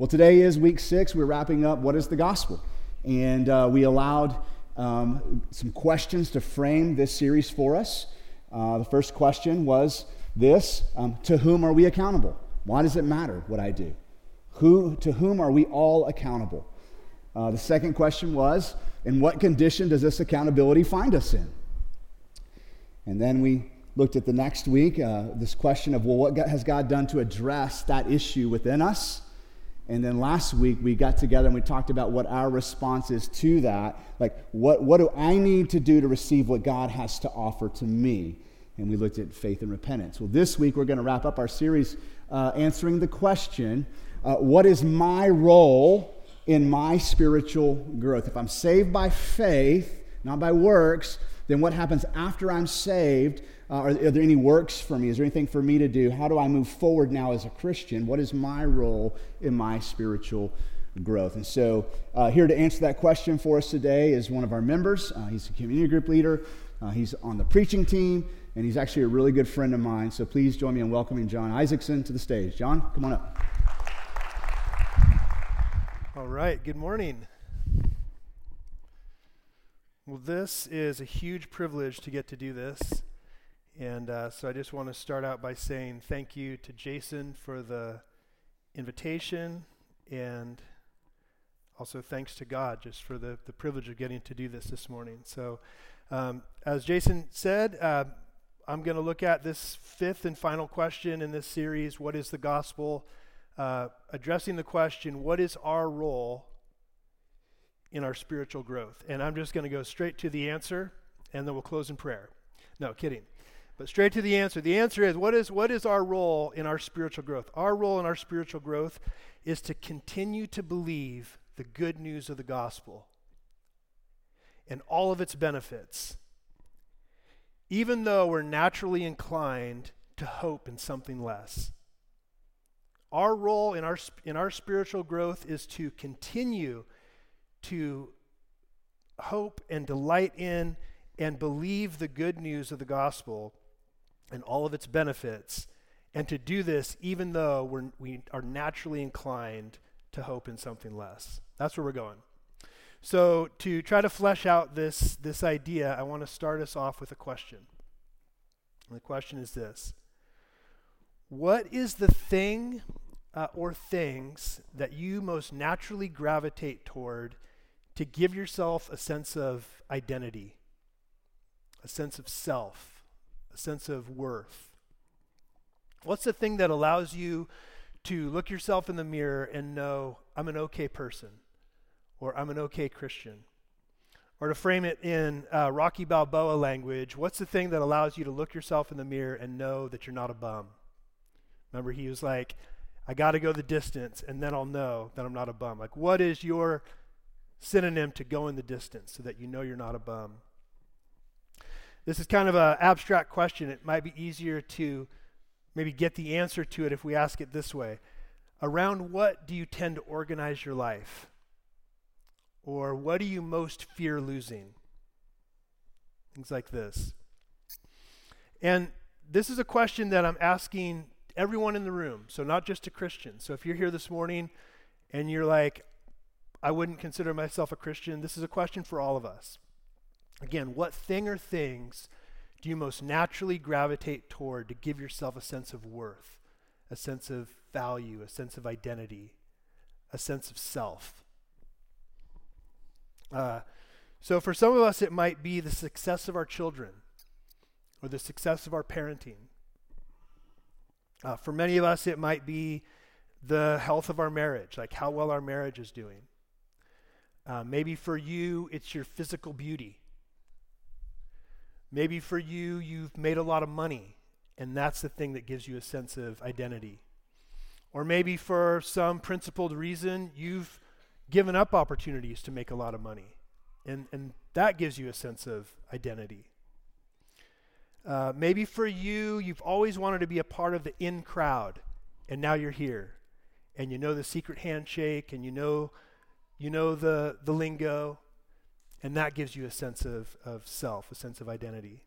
Well, today is week six. We're wrapping up what is the gospel? And uh, we allowed um, some questions to frame this series for us. Uh, the first question was this um, To whom are we accountable? Why does it matter what I do? Who, to whom are we all accountable? Uh, the second question was In what condition does this accountability find us in? And then we looked at the next week uh, this question of, well, what has God done to address that issue within us? And then last week we got together and we talked about what our response is to that. Like, what, what do I need to do to receive what God has to offer to me? And we looked at faith and repentance. Well, this week we're going to wrap up our series uh, answering the question uh, what is my role in my spiritual growth? If I'm saved by faith, not by works, then what happens after I'm saved? Uh, are, are, there any works for me? Is there anything for me to do? How do I move forward now as a Christian? What is my role in my spiritual growth? And so, uh, here to answer that question for us today is one of our members. Uh, he's a community group leader, uh, he's on the preaching team, and he's actually a really good friend of mine. So, please join me in welcoming John Isaacson to the stage. John, come on up. All right, good morning. Well, this is a huge privilege to get to do this. And uh, so I just want to start out by saying thank you to Jason for the invitation and also thanks to God just for the, the privilege of getting to do this this morning. So, um, as Jason said, uh, I'm going to look at this fifth and final question in this series What is the gospel? Uh, addressing the question, What is our role in our spiritual growth? And I'm just going to go straight to the answer and then we'll close in prayer. No, kidding. But straight to the answer. The answer is what is what is our role in our spiritual growth? Our role in our spiritual growth is to continue to believe the good news of the gospel and all of its benefits. Even though we're naturally inclined to hope in something less. Our role in our, in our spiritual growth is to continue to hope and delight in and believe the good news of the gospel and all of its benefits, and to do this even though we're, we are naturally inclined to hope in something less. That's where we're going. So, to try to flesh out this, this idea, I want to start us off with a question. And the question is this What is the thing uh, or things that you most naturally gravitate toward to give yourself a sense of identity, a sense of self? A sense of worth? What's the thing that allows you to look yourself in the mirror and know, I'm an okay person, or I'm an okay Christian? Or to frame it in uh, Rocky Balboa language, what's the thing that allows you to look yourself in the mirror and know that you're not a bum? Remember, he was like, I got to go the distance, and then I'll know that I'm not a bum. Like, what is your synonym to going the distance so that you know you're not a bum? This is kind of an abstract question. It might be easier to maybe get the answer to it if we ask it this way Around what do you tend to organize your life? Or what do you most fear losing? Things like this. And this is a question that I'm asking everyone in the room, so not just a Christian. So if you're here this morning and you're like, I wouldn't consider myself a Christian, this is a question for all of us. Again, what thing or things do you most naturally gravitate toward to give yourself a sense of worth, a sense of value, a sense of identity, a sense of self? Uh, so, for some of us, it might be the success of our children or the success of our parenting. Uh, for many of us, it might be the health of our marriage, like how well our marriage is doing. Uh, maybe for you, it's your physical beauty. Maybe for you, you've made a lot of money, and that's the thing that gives you a sense of identity. Or maybe for some principled reason, you've given up opportunities to make a lot of money, and, and that gives you a sense of identity. Uh, maybe for you, you've always wanted to be a part of the in crowd, and now you're here, and you know the secret handshake, and you know, you know the, the lingo, and that gives you a sense of, of self, a sense of identity.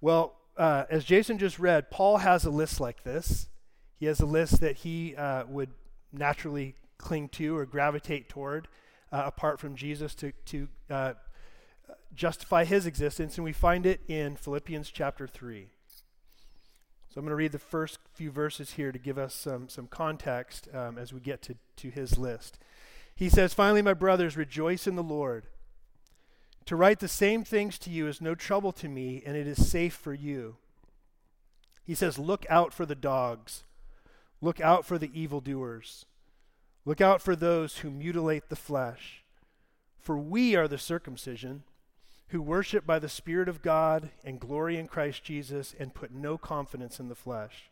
Well, uh, as Jason just read, Paul has a list like this. He has a list that he uh, would naturally cling to or gravitate toward uh, apart from Jesus to, to uh, justify his existence. And we find it in Philippians chapter 3. So I'm going to read the first few verses here to give us some, some context um, as we get to, to his list. He says, Finally, my brothers, rejoice in the Lord. To write the same things to you is no trouble to me, and it is safe for you. He says, Look out for the dogs, look out for the evildoers, look out for those who mutilate the flesh. For we are the circumcision who worship by the Spirit of God and glory in Christ Jesus and put no confidence in the flesh.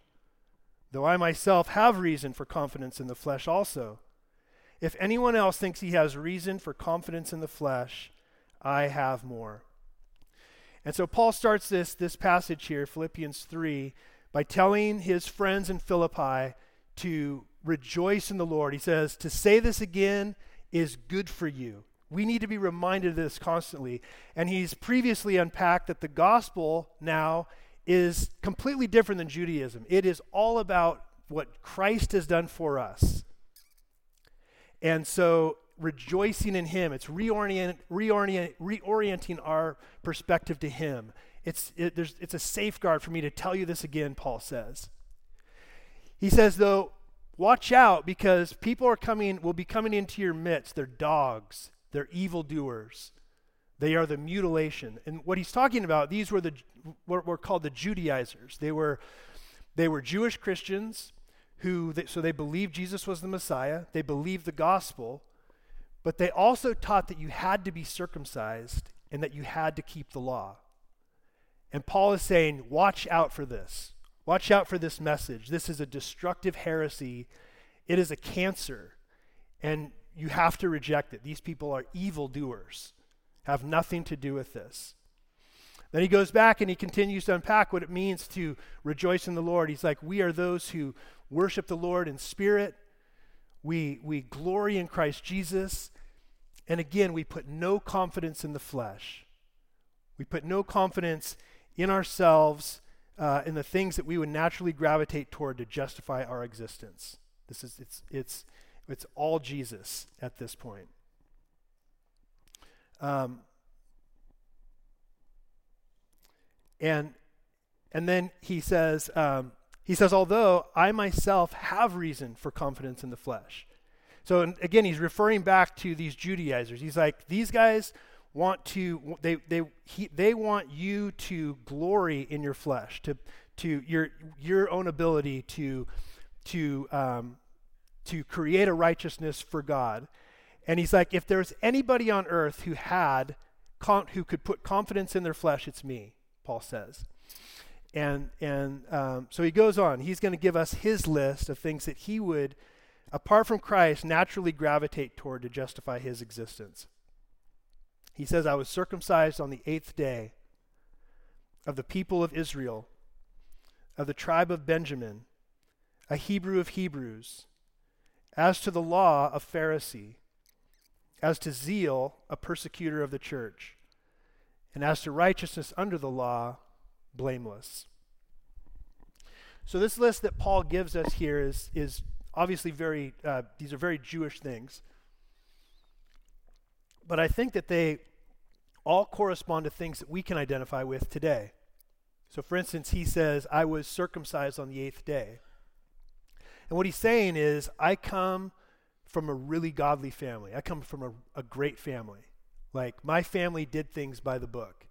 Though I myself have reason for confidence in the flesh also. If anyone else thinks he has reason for confidence in the flesh, I have more. And so Paul starts this, this passage here, Philippians 3, by telling his friends in Philippi to rejoice in the Lord. He says, To say this again is good for you. We need to be reminded of this constantly. And he's previously unpacked that the gospel now is completely different than Judaism. It is all about what Christ has done for us. And so rejoicing in him, it's reorient, reorient, reorienting our perspective to him. It's, it, it's a safeguard for me to tell you this again, Paul says. He says, though, watch out because people are coming, will be coming into your midst. They're dogs they're evildoers. They are the mutilation. And what he's talking about, these were the what were called the Judaizers. They were they were Jewish Christians who they, so they believed Jesus was the Messiah. They believed the gospel, but they also taught that you had to be circumcised and that you had to keep the law. And Paul is saying, watch out for this. Watch out for this message. This is a destructive heresy. It is a cancer. And you have to reject it. These people are evildoers, have nothing to do with this. Then he goes back and he continues to unpack what it means to rejoice in the Lord. He's like, We are those who worship the Lord in spirit. We, we glory in Christ Jesus. And again, we put no confidence in the flesh. We put no confidence in ourselves, uh, in the things that we would naturally gravitate toward to justify our existence. This is, it's, it's, it's all Jesus at this point. Um, and and then he says um, he says although I myself have reason for confidence in the flesh. So again, he's referring back to these Judaizers. He's like these guys want to they they he, they want you to glory in your flesh to to your your own ability to to um, to create a righteousness for God. And he's like, if there's anybody on earth who had, who could put confidence in their flesh, it's me, Paul says. And, and um, so he goes on. He's going to give us his list of things that he would, apart from Christ, naturally gravitate toward to justify his existence. He says, I was circumcised on the eighth day of the people of Israel, of the tribe of Benjamin, a Hebrew of Hebrews as to the law, a Pharisee. As to zeal, a persecutor of the church. And as to righteousness under the law, blameless. So, this list that Paul gives us here is, is obviously very, uh, these are very Jewish things. But I think that they all correspond to things that we can identify with today. So, for instance, he says, I was circumcised on the eighth day. And what he's saying is, I come from a really godly family. I come from a, a great family. Like, my family did things by the book.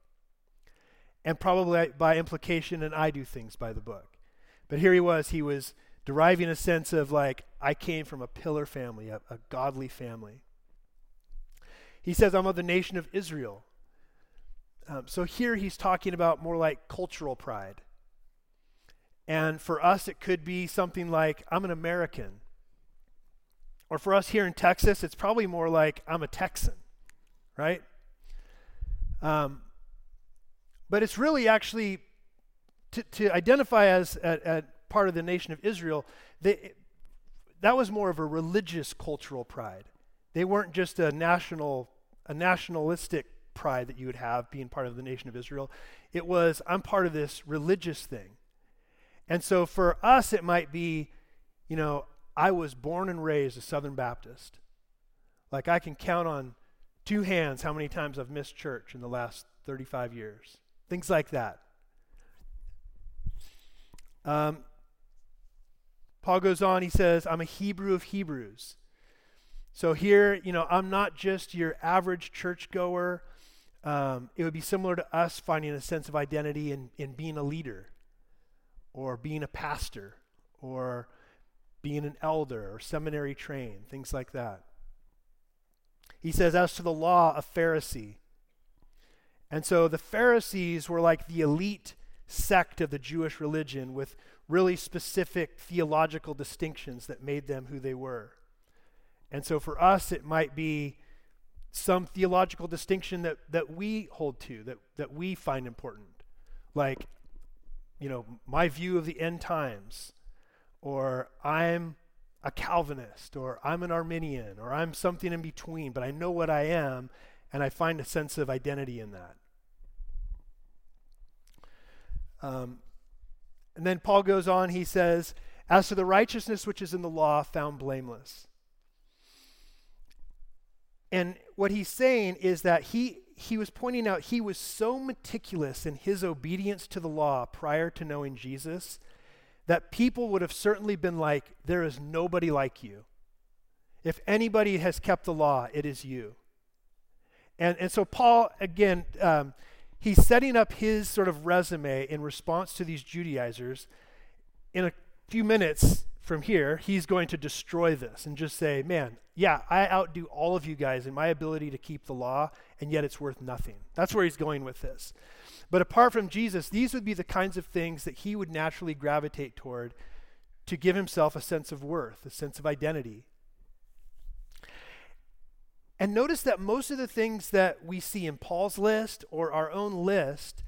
And probably by implication, and I do things by the book. But here he was, he was deriving a sense of, like, I came from a pillar family, a, a godly family. He says, I'm of the nation of Israel. Um, so here he's talking about more like cultural pride. And for us, it could be something like, I'm an American. Or for us here in Texas, it's probably more like, I'm a Texan, right? Um, but it's really actually to, to identify as a, a, part of the nation of Israel, they, that was more of a religious cultural pride. They weren't just a national, a nationalistic pride that you would have being part of the nation of Israel. It was, I'm part of this religious thing. And so for us, it might be, you know, I was born and raised a Southern Baptist. Like I can count on two hands how many times I've missed church in the last 35 years. Things like that. Um, Paul goes on, he says, I'm a Hebrew of Hebrews. So here, you know, I'm not just your average churchgoer. Um, it would be similar to us finding a sense of identity in, in being a leader or being a pastor or being an elder or seminary trained, things like that. He says, as to the law, a Pharisee. And so the Pharisees were like the elite sect of the Jewish religion with really specific theological distinctions that made them who they were. And so for us, it might be some theological distinction that, that we hold to, that, that we find important. Like, you know, my view of the end times, or I'm a Calvinist, or I'm an Arminian, or I'm something in between, but I know what I am, and I find a sense of identity in that. Um, and then Paul goes on, he says, As to the righteousness which is in the law, found blameless. And what he's saying is that he, he was pointing out he was so meticulous in his obedience to the law prior to knowing Jesus that people would have certainly been like, There is nobody like you. If anybody has kept the law, it is you. And, and so, Paul, again, um, he's setting up his sort of resume in response to these Judaizers. In a few minutes from here, he's going to destroy this and just say, Man, yeah, I outdo all of you guys in my ability to keep the law, and yet it's worth nothing. That's where he's going with this. But apart from Jesus, these would be the kinds of things that he would naturally gravitate toward to give himself a sense of worth, a sense of identity. And notice that most of the things that we see in Paul's list or our own list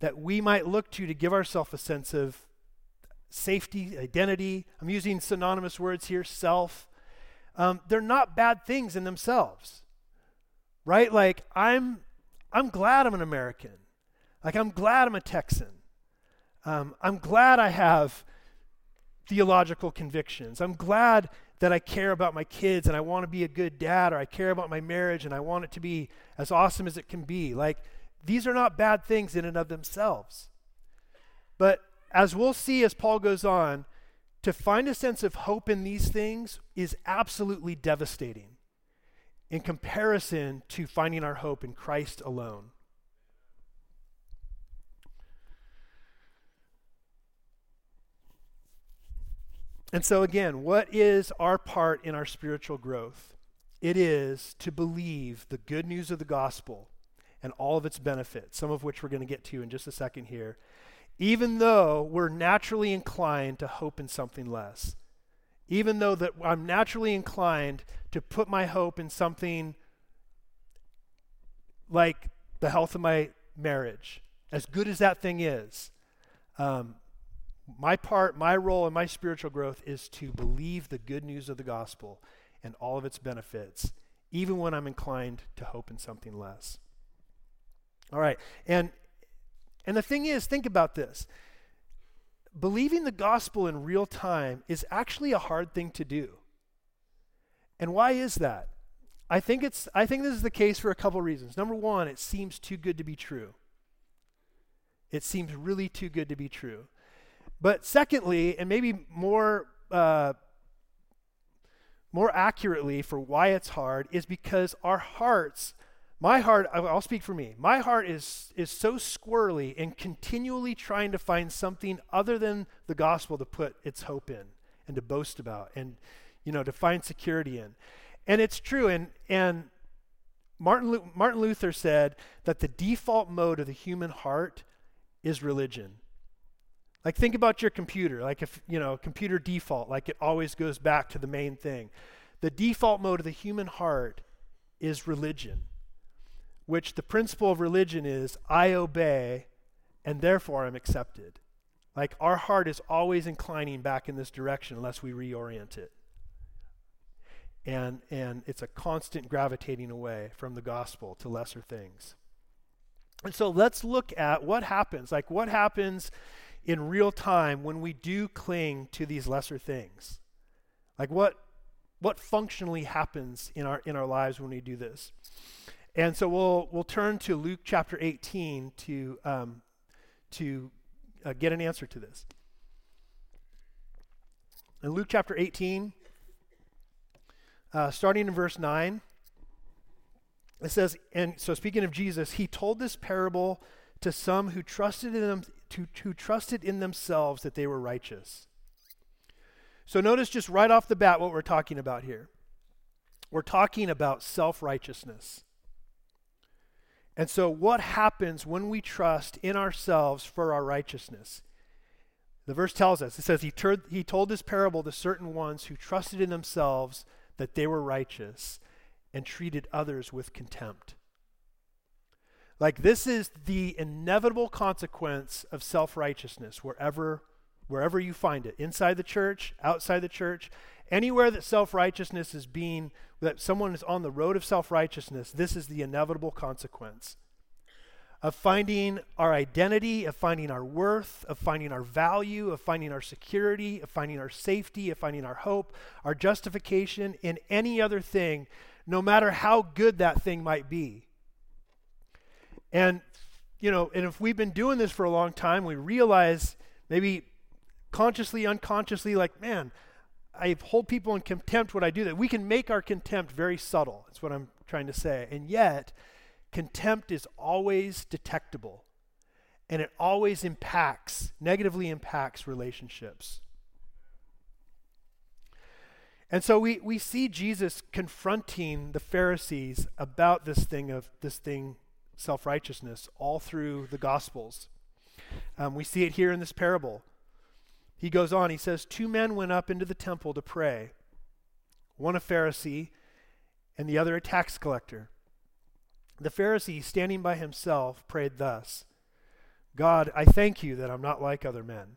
that we might look to to give ourselves a sense of safety, identity, I'm using synonymous words here, self, um, they're not bad things in themselves. Right? Like, I'm, I'm glad I'm an American. Like, I'm glad I'm a Texan. Um, I'm glad I have theological convictions. I'm glad that I care about my kids and I want to be a good dad, or I care about my marriage and I want it to be as awesome as it can be. Like, these are not bad things in and of themselves. But as we'll see as Paul goes on, to find a sense of hope in these things is absolutely devastating in comparison to finding our hope in Christ alone. And so, again, what is our part in our spiritual growth? It is to believe the good news of the gospel and all of its benefits, some of which we're going to get to in just a second here, even though we're naturally inclined to hope in something less. Even though that I'm naturally inclined to put my hope in something like the health of my marriage, as good as that thing is, um, my part, my role in my spiritual growth is to believe the good news of the gospel and all of its benefits, even when I'm inclined to hope in something less. All right. And and the thing is, think about this. Believing the gospel in real time is actually a hard thing to do. And why is that? I think it's I think this is the case for a couple reasons. Number 1, it seems too good to be true. It seems really too good to be true. But secondly, and maybe more uh, more accurately for why it's hard, is because our hearts, my heart, I'll speak for me. My heart is is so squirrely and continually trying to find something other than the gospel to put its hope in and to boast about and you know to find security in. And it's true. And and Martin Martin Luther said that the default mode of the human heart is religion. Like think about your computer, like if, you know, computer default, like it always goes back to the main thing. The default mode of the human heart is religion, which the principle of religion is I obey and therefore I'm accepted. Like our heart is always inclining back in this direction unless we reorient it. And, and it's a constant gravitating away from the gospel to lesser things. And so let's look at what happens. Like, what happens in real time when we do cling to these lesser things. Like what what functionally happens in our in our lives when we do this? And so we'll we'll turn to Luke chapter 18 to um, to uh, get an answer to this. In Luke chapter 18, uh, starting in verse 9, it says, and so speaking of Jesus, he told this parable to some who trusted in them, to, who trusted in themselves that they were righteous. So notice just right off the bat what we're talking about here. We're talking about self righteousness. And so, what happens when we trust in ourselves for our righteousness? The verse tells us it says, He, tur- he told this parable to certain ones who trusted in themselves that they were righteous and treated others with contempt. Like, this is the inevitable consequence of self righteousness wherever, wherever you find it inside the church, outside the church, anywhere that self righteousness is being, that someone is on the road of self righteousness, this is the inevitable consequence of finding our identity, of finding our worth, of finding our value, of finding our security, of finding our safety, of finding our hope, our justification in any other thing no matter how good that thing might be. And, you know, and if we've been doing this for a long time, we realize maybe consciously, unconsciously, like, man, I hold people in contempt when I do that. We can make our contempt very subtle. That's what I'm trying to say. And yet, contempt is always detectable. And it always impacts, negatively impacts relationships. And so we, we see Jesus confronting the Pharisees about this thing of this thing, self righteousness, all through the Gospels. Um, we see it here in this parable. He goes on, he says, Two men went up into the temple to pray, one a Pharisee and the other a tax collector. The Pharisee, standing by himself, prayed thus God, I thank you that I'm not like other men,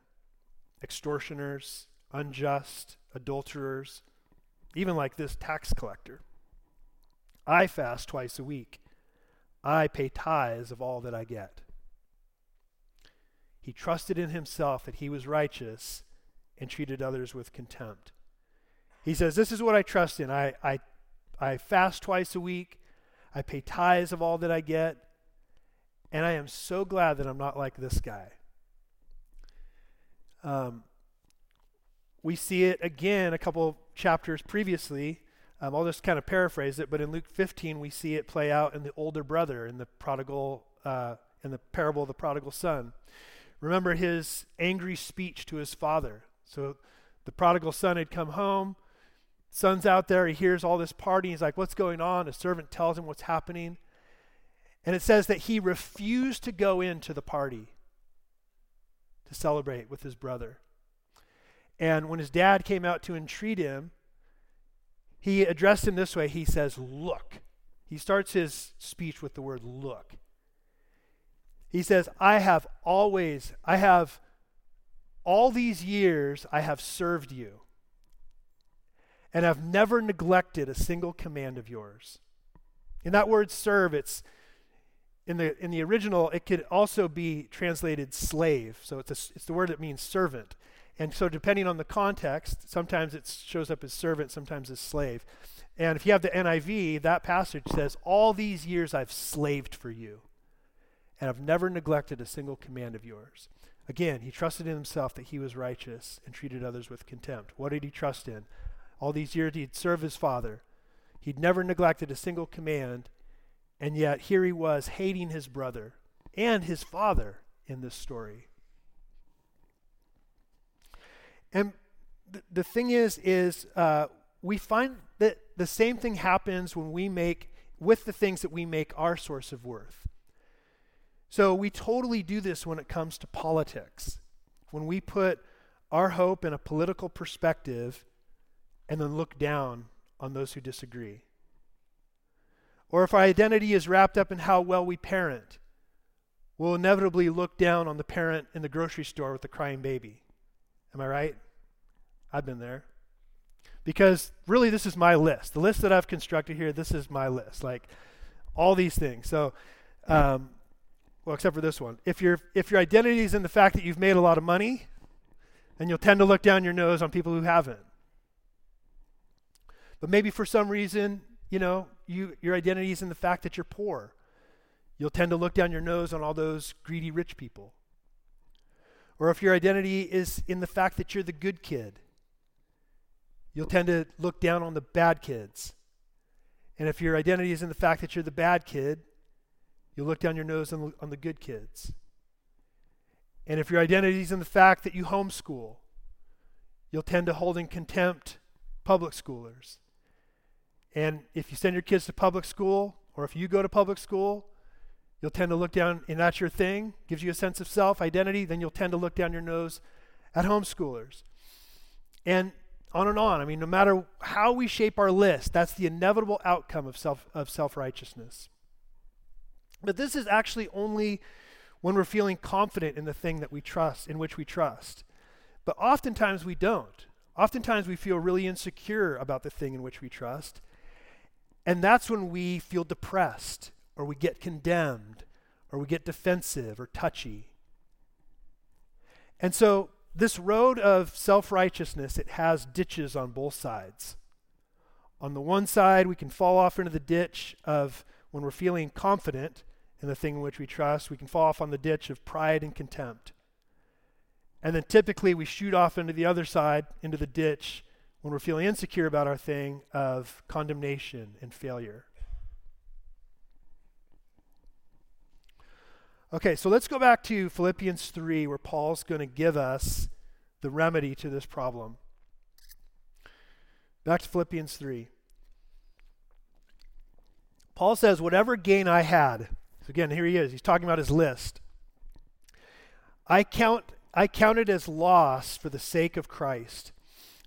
extortioners, unjust, adulterers even like this tax collector. I fast twice a week. I pay tithes of all that I get. He trusted in himself that he was righteous and treated others with contempt. He says, This is what I trust in. I, I, I fast twice a week. I pay tithes of all that I get. And I am so glad that I'm not like this guy. Um, we see it again a couple chapters previously. Um, I'll just kind of paraphrase it, but in Luke 15, we see it play out in the older brother, in the prodigal, uh, in the parable of the prodigal son. Remember his angry speech to his father. So the prodigal son had come home. Son's out there. He hears all this party. He's like, What's going on? A servant tells him what's happening. And it says that he refused to go into the party to celebrate with his brother. And when his dad came out to entreat him, he addressed him this way. He says, Look. He starts his speech with the word look. He says, I have always, I have, all these years, I have served you and have never neglected a single command of yours. In that word serve, it's in the in the original, it could also be translated slave. So it's a, it's the word that means servant. And so, depending on the context, sometimes it shows up as servant, sometimes as slave. And if you have the NIV, that passage says, All these years I've slaved for you, and I've never neglected a single command of yours. Again, he trusted in himself that he was righteous and treated others with contempt. What did he trust in? All these years he'd served his father. He'd never neglected a single command, and yet here he was hating his brother and his father in this story. And th- the thing is, is uh, we find that the same thing happens when we make, with the things that we make our source of worth. So we totally do this when it comes to politics. When we put our hope in a political perspective and then look down on those who disagree. Or if our identity is wrapped up in how well we parent, we'll inevitably look down on the parent in the grocery store with the crying baby. Am I right? I've been there. Because really, this is my list. The list that I've constructed here, this is my list. Like all these things. So, um, well, except for this one. If, your if your identity is in the fact that you've made a lot of money, then you'll tend to look down your nose on people who haven't. But maybe for some reason, you know, you, your identity is in the fact that you're poor. You'll tend to look down your nose on all those greedy rich people. Or if your identity is in the fact that you're the good kid, you'll tend to look down on the bad kids. And if your identity is in the fact that you're the bad kid, you'll look down your nose on, on the good kids. And if your identity is in the fact that you homeschool, you'll tend to hold in contempt public schoolers. And if you send your kids to public school, or if you go to public school, you'll tend to look down, and that's your thing, gives you a sense of self, identity, then you'll tend to look down your nose at homeschoolers. And on and on. I mean, no matter how we shape our list, that's the inevitable outcome of self of self-righteousness. But this is actually only when we're feeling confident in the thing that we trust, in which we trust. But oftentimes we don't. Oftentimes we feel really insecure about the thing in which we trust. And that's when we feel depressed, or we get condemned, or we get defensive or touchy. And so, this road of self righteousness, it has ditches on both sides. On the one side, we can fall off into the ditch of when we're feeling confident in the thing in which we trust, we can fall off on the ditch of pride and contempt. And then typically we shoot off into the other side, into the ditch, when we're feeling insecure about our thing of condemnation and failure. Okay, so let's go back to Philippians 3, where Paul's going to give us the remedy to this problem. Back to Philippians 3. Paul says, Whatever gain I had, so again, here he is, he's talking about his list. I count I count it as loss for the sake of Christ.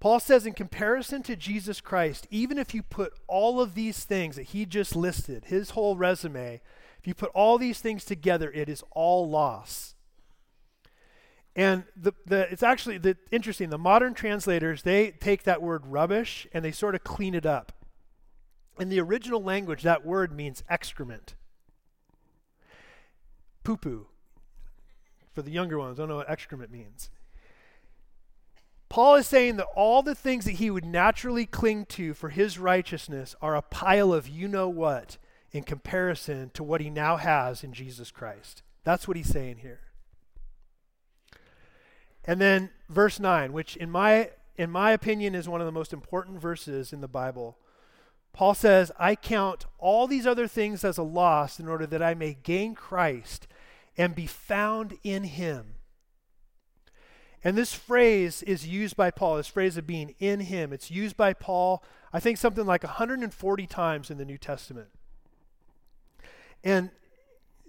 Paul says, in comparison to Jesus Christ, even if you put all of these things that he just listed, his whole resume, if you put all these things together, it is all loss. And the, the, it's actually the, interesting. The modern translators, they take that word rubbish and they sort of clean it up. In the original language, that word means excrement. Poo poo. For the younger ones, I don't know what excrement means. Paul is saying that all the things that he would naturally cling to for his righteousness are a pile of you know what in comparison to what he now has in Jesus Christ. That's what he's saying here. And then verse 9, which in my in my opinion is one of the most important verses in the Bible. Paul says, "I count all these other things as a loss in order that I may gain Christ and be found in him." And this phrase is used by Paul, this phrase of being in him. It's used by Paul, I think, something like 140 times in the New Testament. And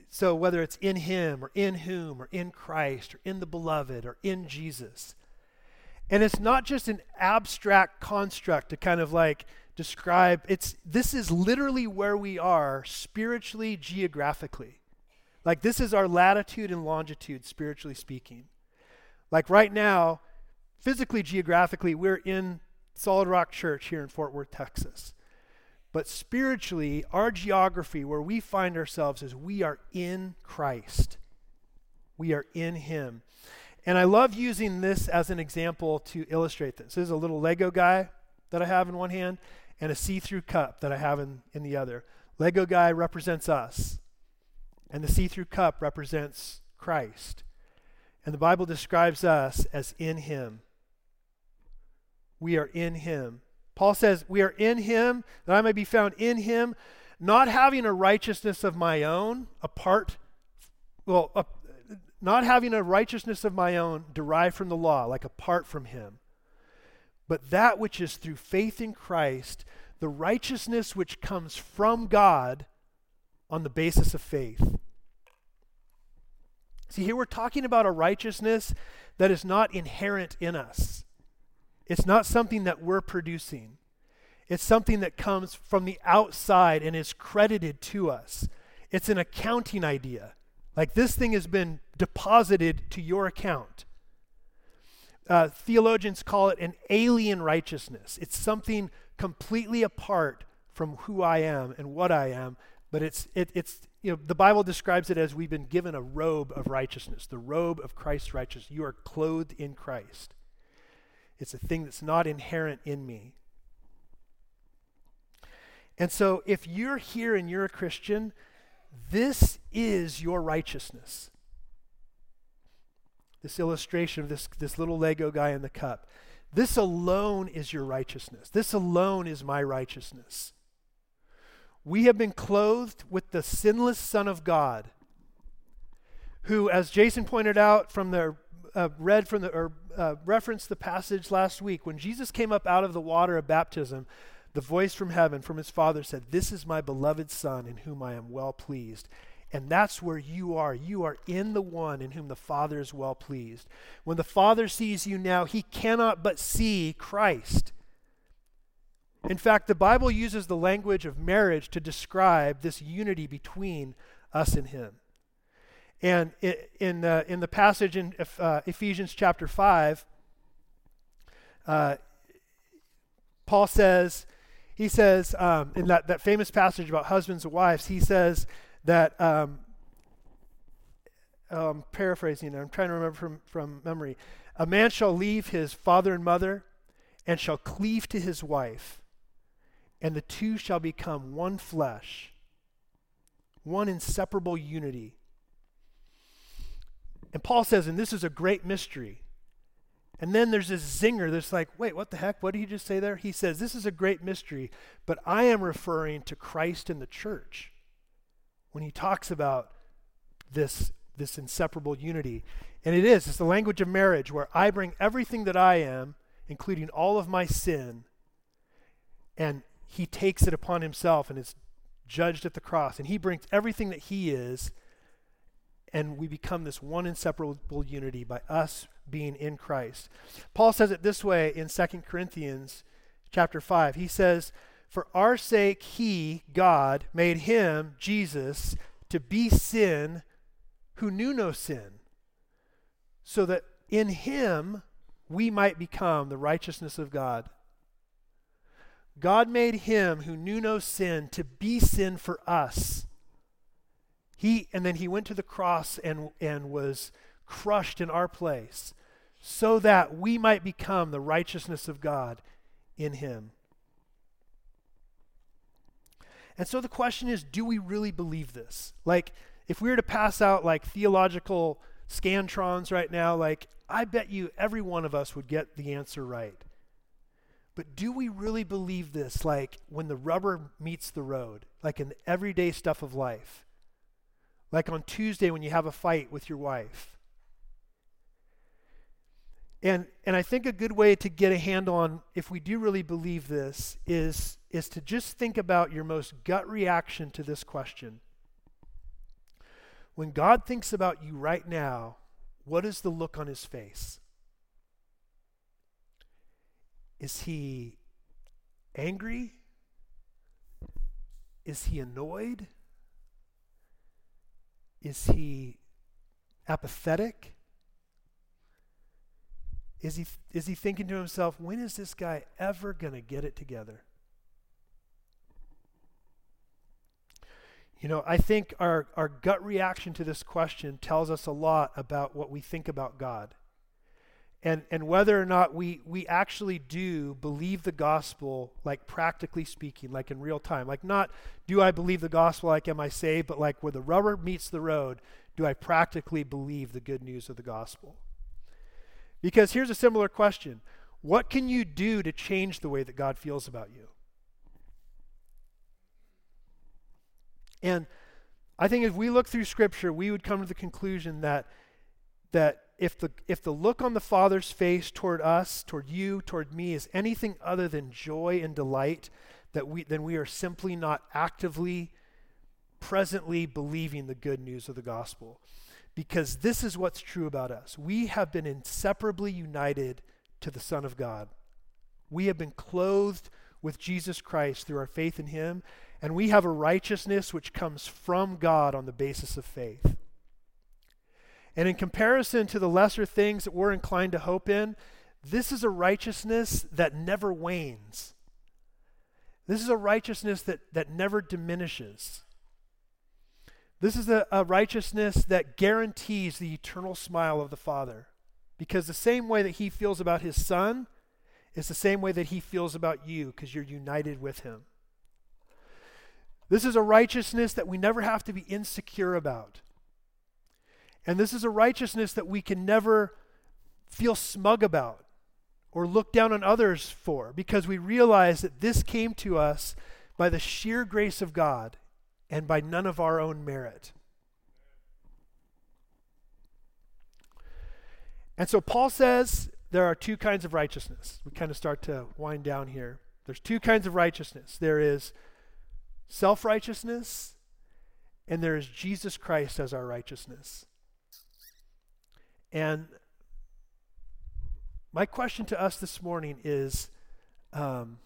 so, whether it's in him or in whom or in Christ or in the beloved or in Jesus. And it's not just an abstract construct to kind of like describe it's this is literally where we are spiritually geographically. Like this is our latitude and longitude spiritually speaking. Like right now, physically, geographically, we're in Solid Rock Church here in Fort Worth, Texas. But spiritually, our geography, where we find ourselves, is we are in Christ. We are in Him. And I love using this as an example to illustrate this. This is a little Lego guy that I have in one hand and a see through cup that I have in, in the other. Lego guy represents us, and the see through cup represents Christ. And the Bible describes us as in Him. We are in Him. Paul says, We are in Him, that I may be found in Him, not having a righteousness of my own apart, well, uh, not having a righteousness of my own derived from the law, like apart from Him, but that which is through faith in Christ, the righteousness which comes from God on the basis of faith. See, here we're talking about a righteousness that is not inherent in us, it's not something that we're producing. It's something that comes from the outside and is credited to us. It's an accounting idea. Like this thing has been deposited to your account. Uh, theologians call it an alien righteousness. It's something completely apart from who I am and what I am, but it's, it, it's you know, the Bible describes it as we've been given a robe of righteousness, the robe of Christ's righteousness. You are clothed in Christ. It's a thing that's not inherent in me. And so, if you're here and you're a Christian, this is your righteousness. This illustration of this, this little Lego guy in the cup. This alone is your righteousness. This alone is my righteousness. We have been clothed with the sinless Son of God, who, as Jason pointed out from the uh, read from the or uh, referenced the passage last week, when Jesus came up out of the water of baptism, the voice from heaven, from his Father, said, This is my beloved Son in whom I am well pleased. And that's where you are. You are in the one in whom the Father is well pleased. When the Father sees you now, he cannot but see Christ. In fact, the Bible uses the language of marriage to describe this unity between us and him. And in, uh, in the passage in uh, Ephesians chapter 5, uh, Paul says, he says, um, in that, that famous passage about husbands and wives, he says that, um, oh, I'm paraphrasing, I'm trying to remember from, from memory. A man shall leave his father and mother and shall cleave to his wife, and the two shall become one flesh, one inseparable unity. And Paul says, and this is a great mystery. And then there's this zinger that's like, wait, what the heck? What did he just say there? He says, this is a great mystery, but I am referring to Christ and the church when he talks about this, this inseparable unity. And it is, it's the language of marriage where I bring everything that I am, including all of my sin, and he takes it upon himself and is judged at the cross. And he brings everything that he is and we become this one inseparable unity by us being in Christ. Paul says it this way in 2 Corinthians chapter 5. He says, "For our sake he, God, made him, Jesus, to be sin who knew no sin, so that in him we might become the righteousness of God." God made him who knew no sin to be sin for us he, and then he went to the cross and, and was crushed in our place so that we might become the righteousness of God in him. And so the question is do we really believe this? Like, if we were to pass out like theological scantrons right now, like, I bet you every one of us would get the answer right. But do we really believe this, like, when the rubber meets the road, like in the everyday stuff of life? Like on Tuesday when you have a fight with your wife. And, and I think a good way to get a handle on if we do really believe this is, is to just think about your most gut reaction to this question. When God thinks about you right now, what is the look on his face? Is he angry? Is he annoyed? Is he apathetic? Is he, is he thinking to himself, when is this guy ever going to get it together? You know, I think our, our gut reaction to this question tells us a lot about what we think about God and, and whether or not we, we actually do believe the gospel, like practically speaking, like in real time. Like, not do I believe the gospel, like am I saved, but like where the rubber meets the road, do I practically believe the good news of the gospel? Because here's a similar question What can you do to change the way that God feels about you? And I think if we look through Scripture, we would come to the conclusion that, that if the, if the look on the Father's face toward us, toward you, toward me, is anything other than joy and delight, that we, then we are simply not actively, presently believing the good news of the gospel. Because this is what's true about us. We have been inseparably united to the Son of God. We have been clothed with Jesus Christ through our faith in him, and we have a righteousness which comes from God on the basis of faith. And in comparison to the lesser things that we're inclined to hope in, this is a righteousness that never wanes. This is a righteousness that, that never diminishes. This is a, a righteousness that guarantees the eternal smile of the Father. Because the same way that he feels about his son is the same way that he feels about you because you're united with him. This is a righteousness that we never have to be insecure about. And this is a righteousness that we can never feel smug about or look down on others for because we realize that this came to us by the sheer grace of God and by none of our own merit. And so Paul says there are two kinds of righteousness. We kind of start to wind down here. There's two kinds of righteousness there is self righteousness, and there is Jesus Christ as our righteousness. And my question to us this morning is um,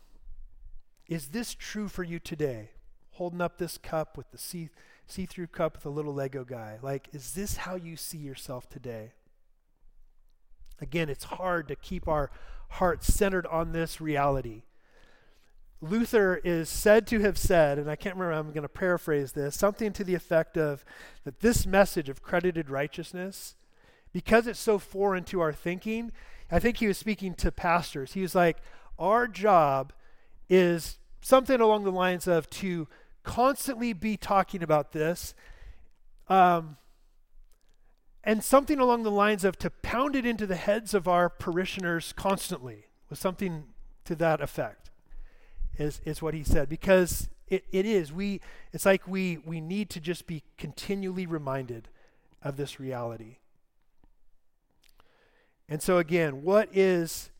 Is this true for you today? Holding up this cup with the see, see through cup with a little Lego guy. Like, is this how you see yourself today? Again, it's hard to keep our hearts centered on this reality. Luther is said to have said, and I can't remember, I'm going to paraphrase this, something to the effect of that this message of credited righteousness, because it's so foreign to our thinking, I think he was speaking to pastors. He was like, Our job is something along the lines of to constantly be talking about this. Um, and something along the lines of to pound it into the heads of our parishioners constantly was something to that effect is, is what he said because it, it is we it's like we we need to just be continually reminded of this reality and so again, what is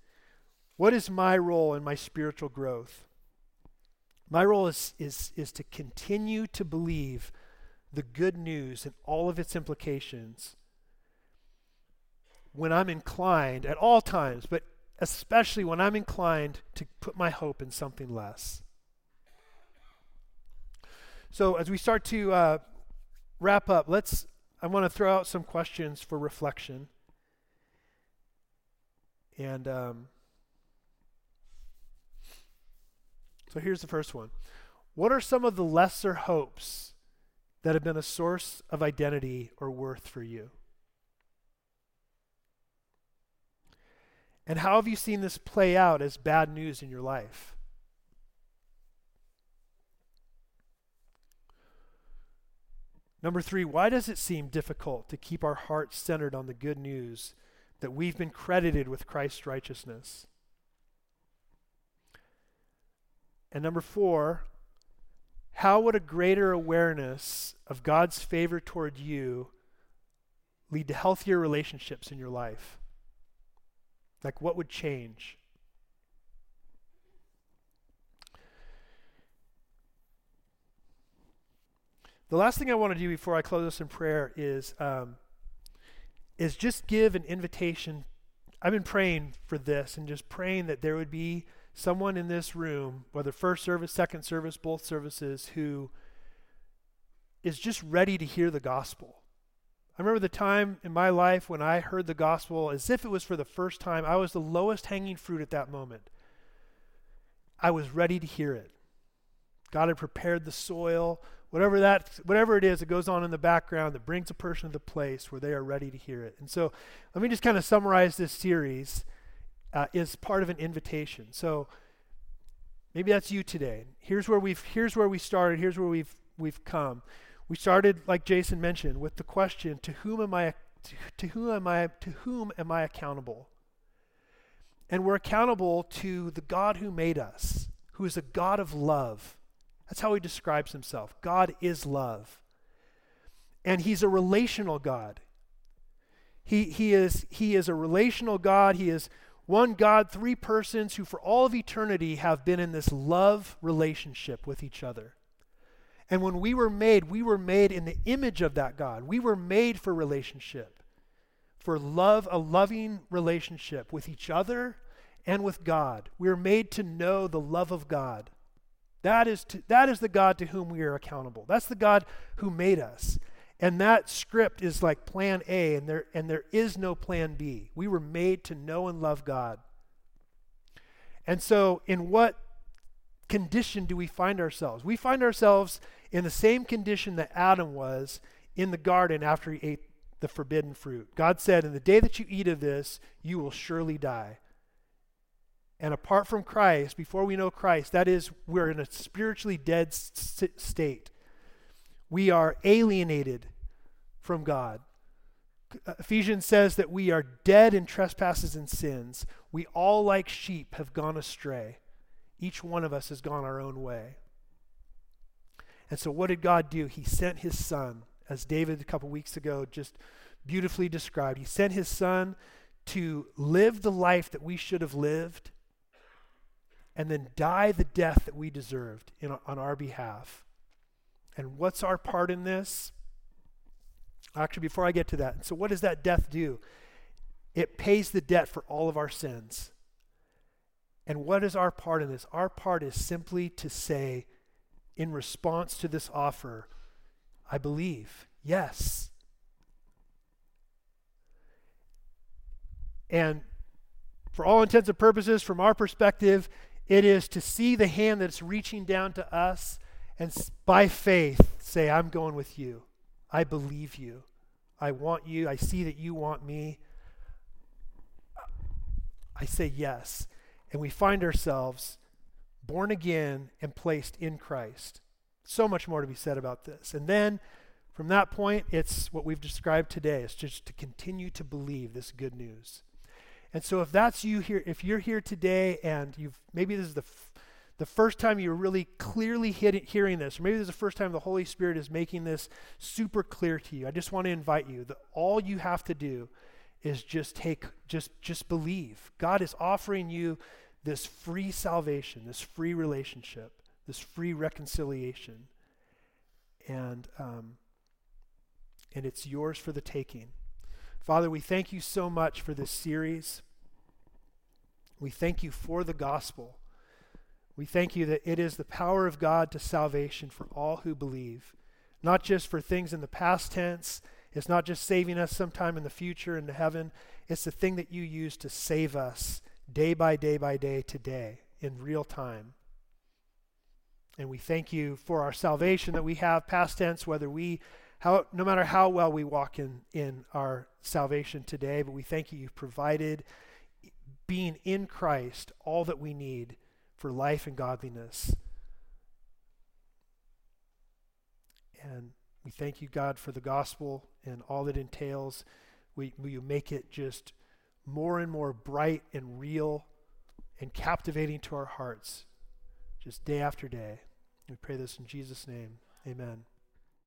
what is my role in my spiritual growth? My role is is is to continue to believe the good news and all of its implications when I'm inclined at all times, but especially when I'm inclined to put my hope in something less. So as we start to uh, wrap up, let's I want to throw out some questions for reflection. And um, so here's the first one What are some of the lesser hopes that have been a source of identity or worth for you? And how have you seen this play out as bad news in your life? Number three, why does it seem difficult to keep our hearts centered on the good news that we've been credited with Christ's righteousness. And number four, how would a greater awareness of God's favor toward you lead to healthier relationships in your life? Like, what would change? The last thing I want to do before I close this in prayer is um, is just give an invitation. I've been praying for this and just praying that there would be someone in this room, whether first service, second service, both services, who is just ready to hear the gospel. I remember the time in my life when I heard the gospel as if it was for the first time. I was the lowest hanging fruit at that moment. I was ready to hear it. God had prepared the soil whatever that whatever it is that goes on in the background that brings a person to the place where they are ready to hear it. And so let me just kind of summarize this series uh, is part of an invitation. So maybe that's you today. Here's where we've here's where we started. Here's where we've we've come. We started like jason mentioned with the question to whom am i to, to whom am i to whom am i accountable? And we're accountable to the god who made us who is a god of love that's how he describes himself. God is love. And he's a relational God. He, he, is, he is a relational God. He is one God, three persons who, for all of eternity, have been in this love relationship with each other. And when we were made, we were made in the image of that God. We were made for relationship, for love, a loving relationship with each other and with God. We are made to know the love of God. That is, to, that is the God to whom we are accountable. That's the God who made us. And that script is like plan A, and there, and there is no plan B. We were made to know and love God. And so, in what condition do we find ourselves? We find ourselves in the same condition that Adam was in the garden after he ate the forbidden fruit. God said, In the day that you eat of this, you will surely die. And apart from Christ, before we know Christ, that is, we're in a spiritually dead state. We are alienated from God. Uh, Ephesians says that we are dead in trespasses and sins. We all, like sheep, have gone astray. Each one of us has gone our own way. And so, what did God do? He sent his son, as David a couple weeks ago just beautifully described. He sent his son to live the life that we should have lived and then die the death that we deserved in, on our behalf. And what's our part in this? Actually, before I get to that, so what does that death do? It pays the debt for all of our sins. And what is our part in this? Our part is simply to say, in response to this offer, I believe, yes. And for all intents and purposes, from our perspective, it is to see the hand that's reaching down to us and by faith say, I'm going with you. I believe you. I want you. I see that you want me. I say yes. And we find ourselves born again and placed in Christ. So much more to be said about this. And then from that point, it's what we've described today. It's just to continue to believe this good news. And so if that's you here, if you're here today and you've maybe this is the f- the first time you're really clearly hit, hearing this, or maybe this is the first time the Holy Spirit is making this super clear to you, I just want to invite you that all you have to do is just take, just, just believe. God is offering you this free salvation, this free relationship, this free reconciliation. And, um, and it's yours for the taking. Father, we thank you so much for this series. We thank you for the gospel. We thank you that it is the power of God to salvation for all who believe, not just for things in the past tense. It's not just saving us sometime in the future into heaven. It's the thing that you use to save us day by day by day today in real time. And we thank you for our salvation that we have past tense, whether we, how, no matter how well we walk in, in our salvation today, but we thank you you've provided, being in Christ, all that we need for life and godliness. And we thank you, God, for the gospel and all that entails. We, you make it just more and more bright and real and captivating to our hearts, just day after day. We pray this in Jesus' name. Amen.